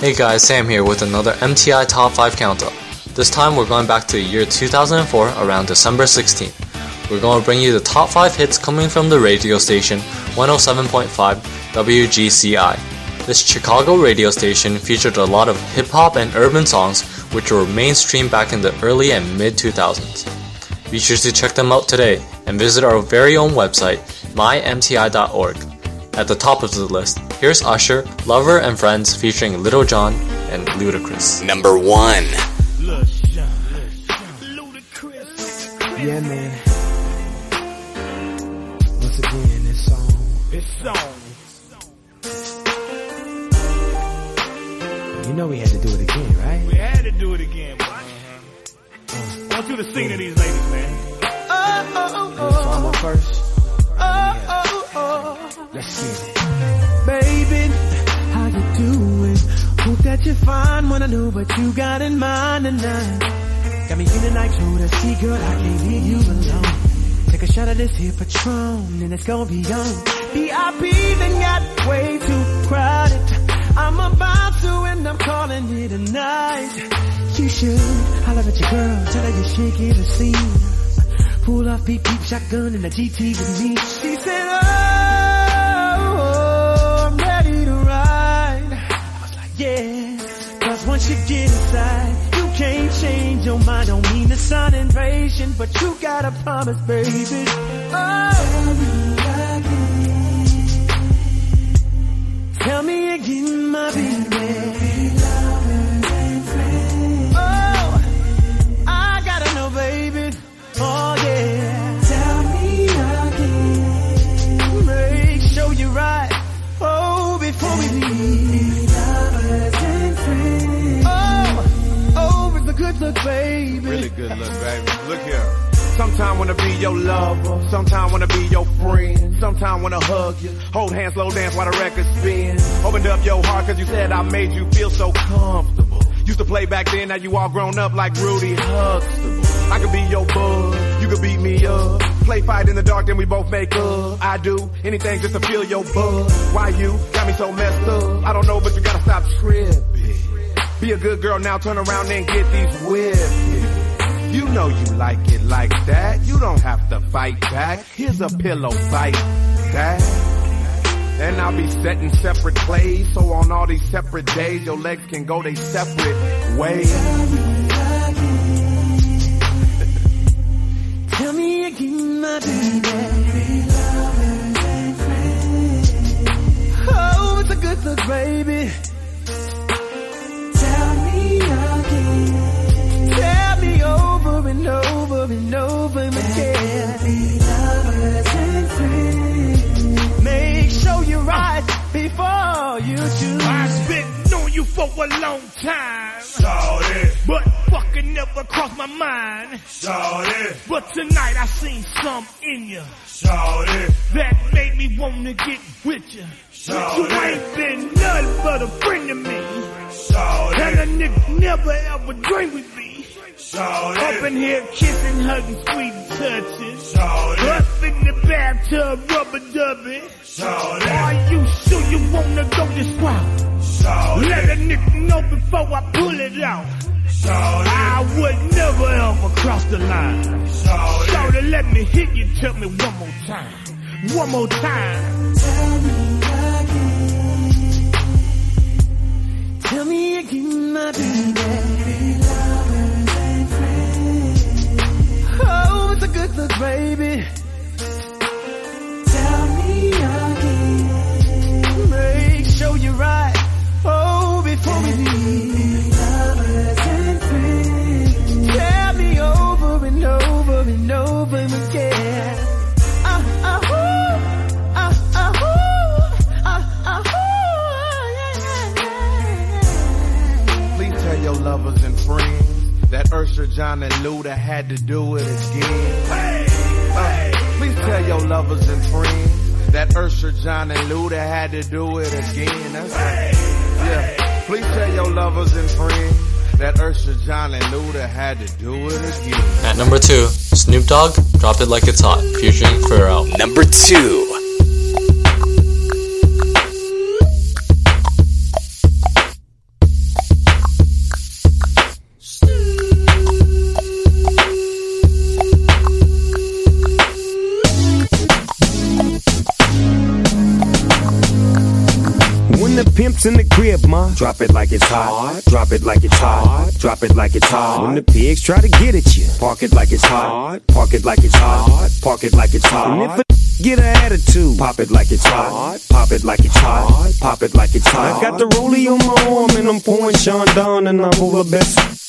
Hey guys, Sam here with another MTI Top 5 Countdown. This time we're going back to the year 2004 around December 16th. We're going to bring you the top 5 hits coming from the radio station 107.5 WGCI. This Chicago radio station featured a lot of hip hop and urban songs which were mainstream back in the early and mid 2000s. Be sure to check them out today and visit our very own website, mymti.org. At the top of the list, here's Usher, Lover and Friends featuring Little John and Ludacris. Number one. Yeah, man. Once again, this song. This song. You know we had to do it again, right? We had to do it again, boy. I want you to sing to these ladies, man. This song on first. Let's get it. Baby, how you doing? Hope that you're fine. Wanna know what you got in mind tonight. Got me feeling like to see, girl, I can't leave you alone. Take a shot of this here Patron, and it's gonna be on. VIP then got way too crowded. I'm about to, and I'm calling it a night. You should holler at your girl, tell her you're shaking the scene. Pull off beep beep shotgun and a GT with me. She said, oh, but you gotta promise, baby. Oh, tell me again, my baby. Look, baby. Really good look, baby. Look here. Sometime wanna be your lover, sometime wanna be your friend, sometime wanna hug you, hold hands, slow dance while the record spin. Opened up your heart cause you said I made you feel so comfortable. Used to play back then, now you all grown up like Rudy Huxtable. I could be your bud, you could beat me up. Play fight in the dark, then we both make up. I do anything just to feel your buzz. Why you got me so messed up? I don't know, but you gotta stop tripping. Be a good girl now, turn around and get these whipped. You know you like it like that. You don't have to fight back. Here's a pillow fight that. And I'll be setting separate plays, so on all these separate days, your legs can go they separate ways. Tell me again, my baby. Oh, it's a good look, baby. Before you choose. I've been on you for a long time. Shorty, But fucking never crossed my mind. shorty, But tonight I seen some in you shorty, that made me wanna get with you. Shorty. You ain't been nothing but a friend to me. And shorty, a nigga never ever dreamed with me. Up in here kissing, hugging, sweet touches. shorty, Up in the bathtub, rubber dubby. shorty, Are you sure you wanna go this route? shorty, Let a nigga know before I pull it out. shorty, I would never ever cross the line. shorty, Shorty, let me hit you. Tell me one more time. One more time. Tell me again, my baby. Oh, it's a good look, baby. Tell me again. Make sure you're right. Oh, before we leave. And Luda had to do it again. Uh, please tell your lovers and friends that Ursher, John, and Luda had to do it again. That's right. Yeah. Please tell your lovers and friends that Ursher, John, and Luda had to do it again. At number 2, Snoop Dogg, Drop It Like It's Hot featuring Pharrell. Number two. Pimp's in the crib, ma, drop it like it's hot. Drop it like it's hot. Drop it like it's hot. When the pigs try to get at you, park it like it's hot. Park it like it's hot. Park it like it's hot. And if a get an attitude, pop it like it's hot. Pop it like it's hot. Pop it like it's hot. I got the rollie on my arm and I'm pouring Sean down and I'm over the best.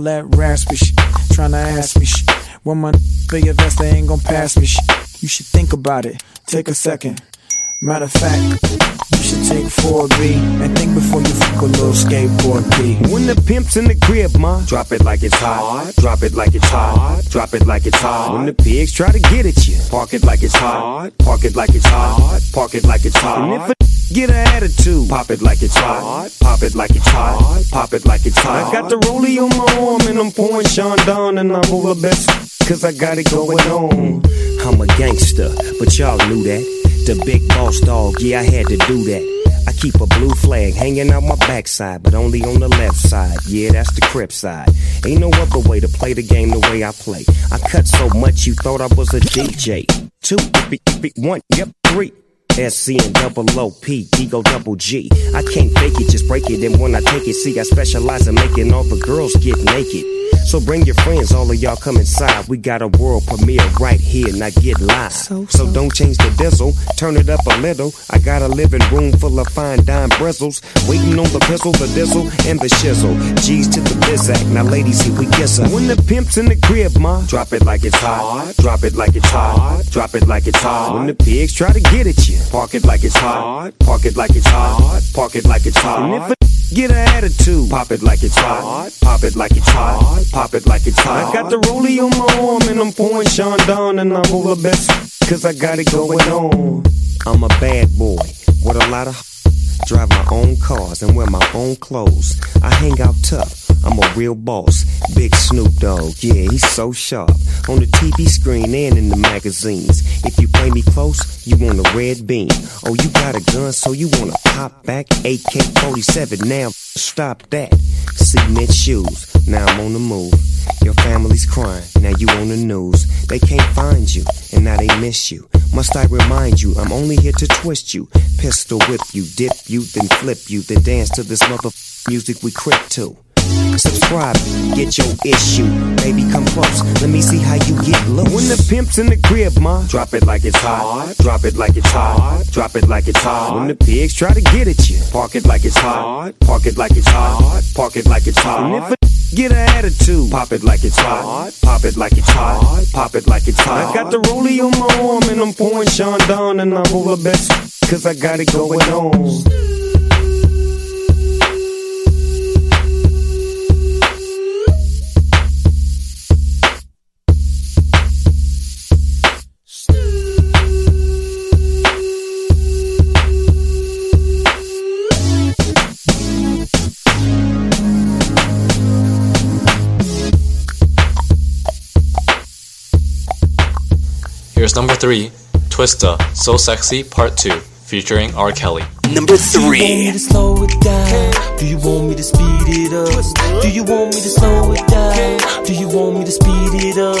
that raspy shit, Tryna ask me shit. When my big vest, they ain't gon' pass me shit. You should think about it, take a second. Matter of fact, you should take 4B and think before you fuck a little skateboard B. When the pimp's in the crib, ma, drop it like it's hot. Drop it like it's hot. Drop it like it's hot. When the pigs try to get at you, park it like it's hot. Park it like it's hot. Park it like it's hot. And if a get an attitude, pop it like it's hot. Pop it like it's hot. Pop it like it's hot. I got the rollie on my arm and I'm pouring Sean down and I'm all the best. Cause I got it going on. I'm a gangster, but y'all knew that. The big boss dog, yeah, I had to do that. I keep a blue flag hanging out my backside, but only on the left side. Yeah, that's the crip side. Ain't no other way to play the game the way I play. I cut so much you thought I was a DJ. Two, one, yep, three. SC and double OP, Ego double G. I can't fake it, just break it. And when I take it, see, I specialize in making all the girls get naked. So bring your friends, all of y'all come inside. We got a world premiere right here, now get live. So, so. so don't change the diesel, turn it up a little. I got a living room full of fine dime bristles. Waiting on the pistol, the diesel, and the shizzle. G's to the bizac, now ladies, here we kiss her. When the pimp's in the crib, ma, drop it like it's hot. Drop it like it's hot. Drop it like it's hot. When the pigs try to get at you, park it like it's hot. Park it like it's hot. Park it like it's hot. And if a get an attitude, pop it like it's hot. Pop it like it's hot. Pop it like it's hot. I got the rollie on my arm and I'm pouring Sean down and I'm all the best. Cause I got it going on. I'm a bad boy with a lot of drive my own cars and wear my own clothes. I hang out tough. I'm a real boss. Big Snoop Dogg, yeah, he's so sharp. On the TV screen and in the magazines. If you play me close, you want a red beam. Oh, you got a gun, so you wanna pop back? AK 47, now stop that. Cement shoes, now I'm on the move. Your family's crying, now you on the news. They can't find you, and now they miss you. Must I remind you, I'm only here to twist you. Pistol whip you, dip you, then flip you, then dance to this mother music we crip to. Subscribe, get your issue. Baby, come close. Let me see how you get low. When the pimp's in the crib, ma, drop it like it's hot. Drop it like it's hot. Drop it like it's hot. When the pigs try to get at you, park it like it's hot. Park it like it's hot. Park it like it's hot. And if a get an attitude, pop it like it's hot. Pop it like it's hot. Pop it like it's hot. I got the rollie on my arm and I'm pouring Sean down and I'm all the best. Cause I got it going on. Here's number 3, Twista, So Sexy Part 2, featuring R. Kelly. Number three. Do you want me to slow it down? Do you want me to speed it up? Do you want me to slow it down? Do you want me to speed it up?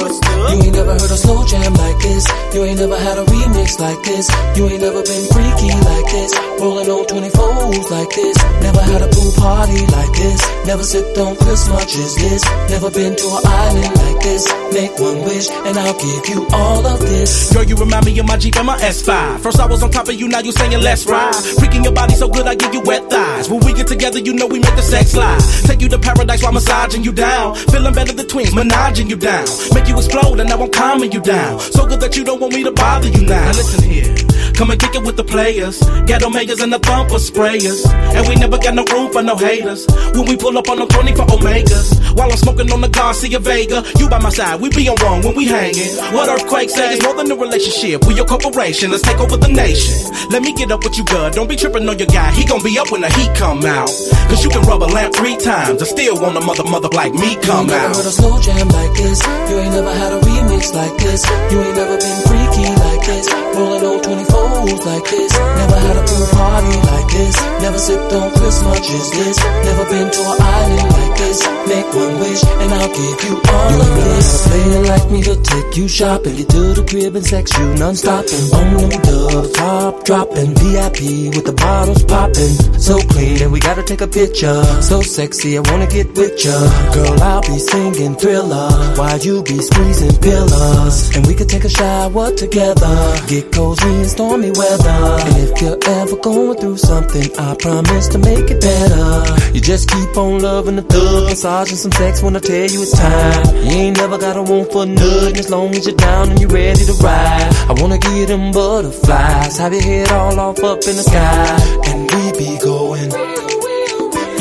You ain't never heard a slow jam like this. You ain't never had a remix like this. You ain't never been freaky like this. Rolling on 24s like this. Never had a pool party like this. Never sipped on as much as this. Never been to an island like this. Make one wish and I'll give you all of this. Girl, you remind me of my Jeep and my S5. First I was on top of you, now you saying let's ride. Your body so good, I give you wet thighs. When we get together, you know we make the sex slide. Take you to paradise while massaging you down. Feeling better than twins, menaging you down. Make you explode and now I'm calming you down. So good that you don't want me to bother you now. Now listen here. Come and kick it with the players. Ghetto majors and the bumper sprayers. And we never got no room for no haters. When we pull up on the Tony for Omegas. While I'm smoking on the Garcia Vega. You by my side, we being wrong when we hanging. What earthquake say is more than a relationship. We your corporation, let's take over the nation. Let me get up with you, girl. Don't be tripping on your guy. He gon' be up when the heat come out. Cause you can rub a lamp three times. I still want a mother, mother like me come you ain't out. Never heard a slow jam like this. You ain't never had a remix like this. You ain't never been freaky like this. Rolling old 24 like this. Never had a pool party like this. Never sipped on Christmas Munches this. Never been to an island like this. Make one wish and I'll give you all you of this. You play it like me to take you shopping. Get to the crib and sex you non-stopping. On them dubs, top dropping. VIP with the bottles popping. So clean and we gotta take a picture. So sexy, I wanna get with ya. Girl, I'll be singing thriller while you be squeezing pillars. And we could take a shower together. Get cozy in stormy weather. And if you're ever going through something, I promise to make it better. You just keep on loving the thug, massaging some sex when I tell you it's time. You ain't never got a want for nothing as long as you're down and you're ready to ride. I wanna get them butterflies, have your head all off up in the sky, and we be going.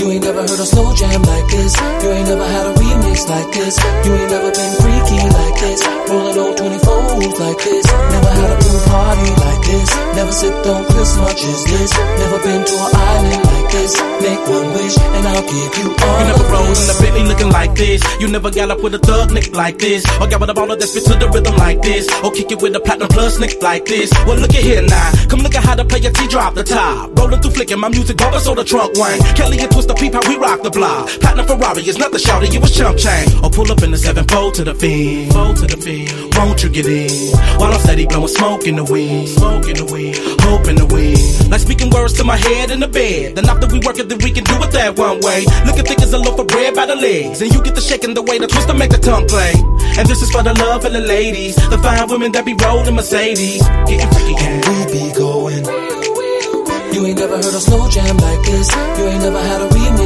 You ain't never heard a slow jam like this. You ain't never had a remix like this. You ain't never been freaky like this. Rolling on 24s like this. Never had a pool party like this. Never sipped on Chris much as this. Never been to an island like this. Make one wish and I'll give you all You never rode in a Bentley looking like this. You never got up with a thug nick like this. Or got with a baller that spit to the rhythm like this. Or kick it with a platinum plus nick like this. Well, look at here now. Come look at how the player T drop the top. Rolling through flicking my music bumping so the trunk wang. Kelly and Twist the peep how we rock the block. Platinum Ferrari is not nothing shouty, you was chump chain. Or oh, pull up in the seven fold to the fiend. Fold to the fiend. Won't you get in? While I'm steady blowing smoke in the wind. Smoke in the wind. Hope in the wind. Like speaking words to my head in the bed. Then after we work it, then we can do it that one way. Looking thick as a loaf of bread by the legs. And you get the shaking the way the twist to make the tongue play. And this is for the love of the ladies. The fine women that be rolling Mercedes. Getting freaky, yeah. we be going. You ain't never heard a slow jam like this. You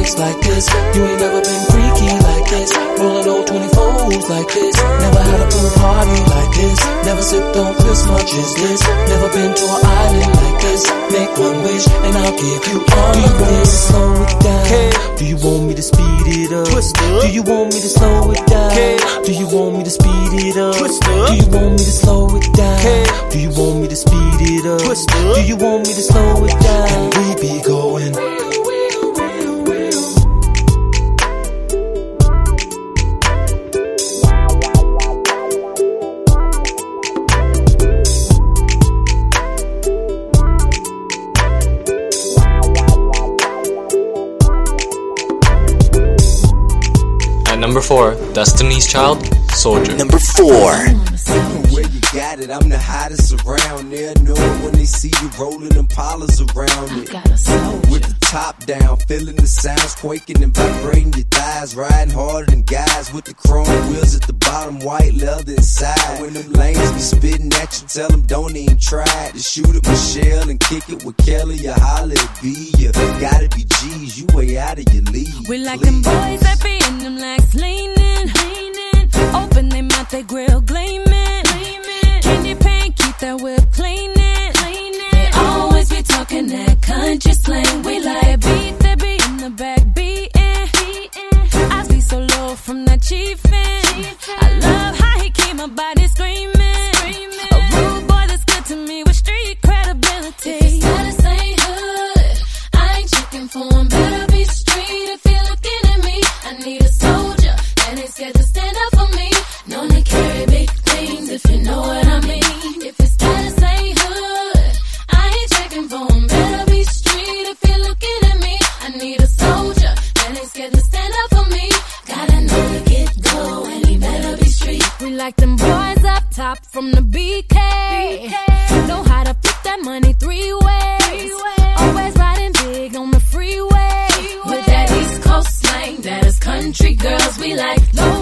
ain't never had a remix like this. You ain't never been freaky like this. Rolling on 24s like this. Never had a pool party like this. Never sipped on Chris much as this. Never been to an island like this. Make one wish and I'll give you all Do you want me to slow it down? Do you want me to speed it up? Twist up? Do you want me to slow it down? Do you want me to speed it up? Twist up? Do you want me to slow it down? Do you want me to speed it up? Twist up? Do you want me to slow it down? And we be going. Number 4, Destiny's Child, Soldier. Number four. Where you got it, I'm the hottest around there. Know when they see you rolling them polars around it. With the top down, feeling the sounds quaking and vibrating your thighs. Riding harder than guys with the chrome wheels at the bottom, white leather inside. When them lanes be spitting at you, tell them don't even try to shoot at Michelle and kick it with Kelly or holler at B. You gotta be G's, you way out of your league. We like them boys that be in them legs leaning, leaning. Open them mouth, they grill gleaming, gleaming. Candy paint, keep that whip cleaning. They always be talking that Like low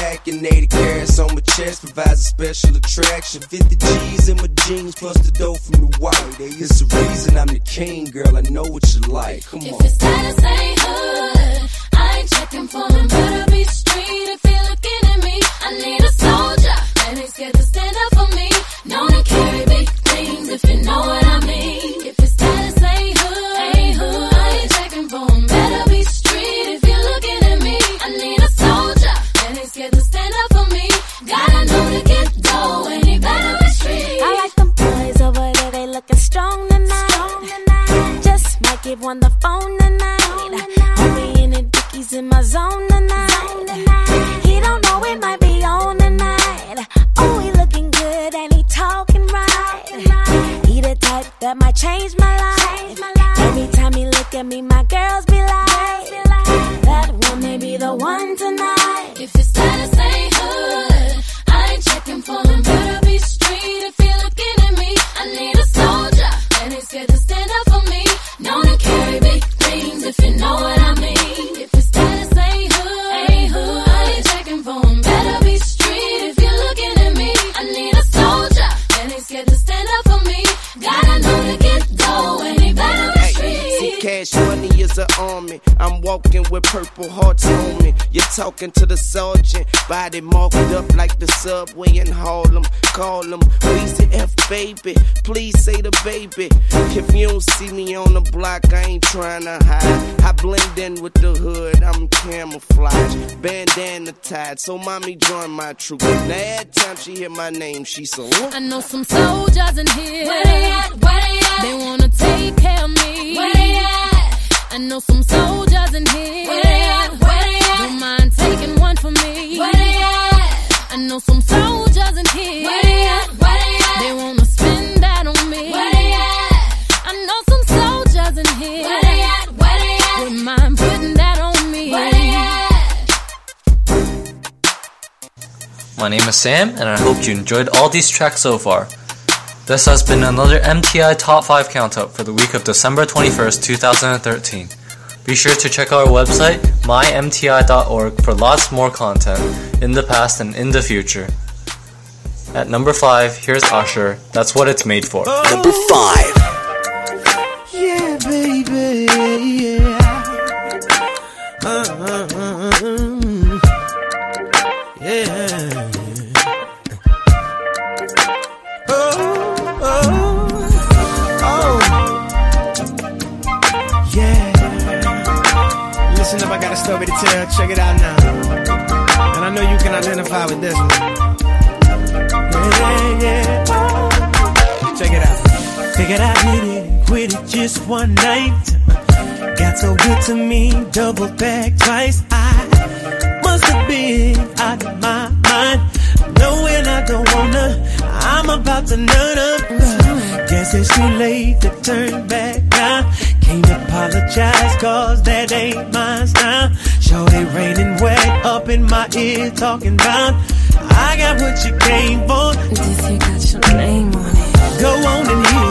And 80 carats on my chest provides a special attraction. 50 G's in my jeans plus the dough from the. It's the reason I'm the king, girl. I know what you like. Come If on. it's status ain't hood, I ain't checking for them. Better be street if you're looking at me. I need a soldier that ain't scared to stand up for me. Known to carry big things if you know what I mean. If One the phone tonight. Homie in the dickies in my zone tonight. He don't know it might be on tonight. Oh, he looking good and he talking right. He the type that might change my life. Every time he look at me, my girls money is army. I'm walking with purple hearts on me. You're talking to the sergeant, body marked up like the subway in Harlem. Call him Weezy F baby. Please say the baby. If you don't see me on the block, I ain't trying to hide. I blend in with the hood, I'm camouflage. Bandana tied, so mommy join my troop. Now every time she hear my name, she so. I know some soldiers in here. Where they at? Where they at? They wanna take care of me. Where they at? I know some soldiers in here. Where they at? Where they at? Don't mind taking one for me. Where they at? I know some soldiers in here. Where they at? Where they at? They wanna spend that on me. Where they at? I know some soldiers in here. Where they at? Where they at? Wouldn't mind putting that on me. Where they at? My name is Sam, and I hope you enjoyed all these tracks so far. This has been another MTI Top 5 Countout for the week of December 21st, 2013. Be sure to check our website, mymti.org, for lots more content in the past and in the future. At number 5, here's Usher, That's What It's Made For. Number 5. Tell. Check it out now. And I know you can identify with this one. Yeah, yeah. Check it out. Figured I hit it and quit it just one night. Got so good to me, double back twice. I must have been out of my mind. Knowing I don't wanna, I'm about to nut up. Guess it's too late to turn back now. Can't apologize, cause that ain't my style. Sure, they raining wet up in my ear, talking about I got what you came for. This here got your name on it. Go on and hit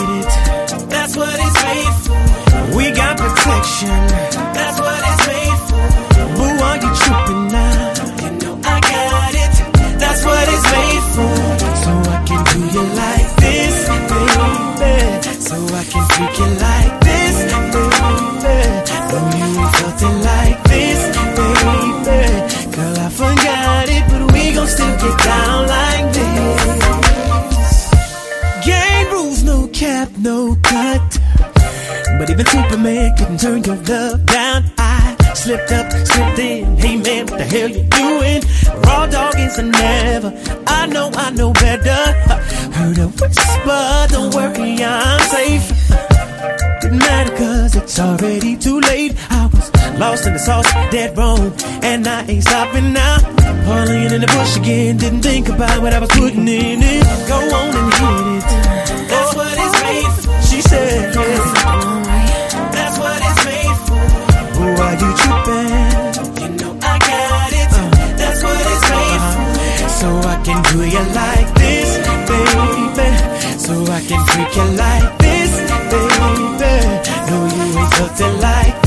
it's already too late. I was lost in the sauce, dead wrong, and I ain't stopping now. Parlaying in the bush again, didn't think about what I was putting in it. Go on and hit it. That's what it's made for. She said, That's what it's made for. Who are you tripping? You know I got it. Uh-huh. That's what it's made for. So I can do you like this, baby. So I can freak you like felt it like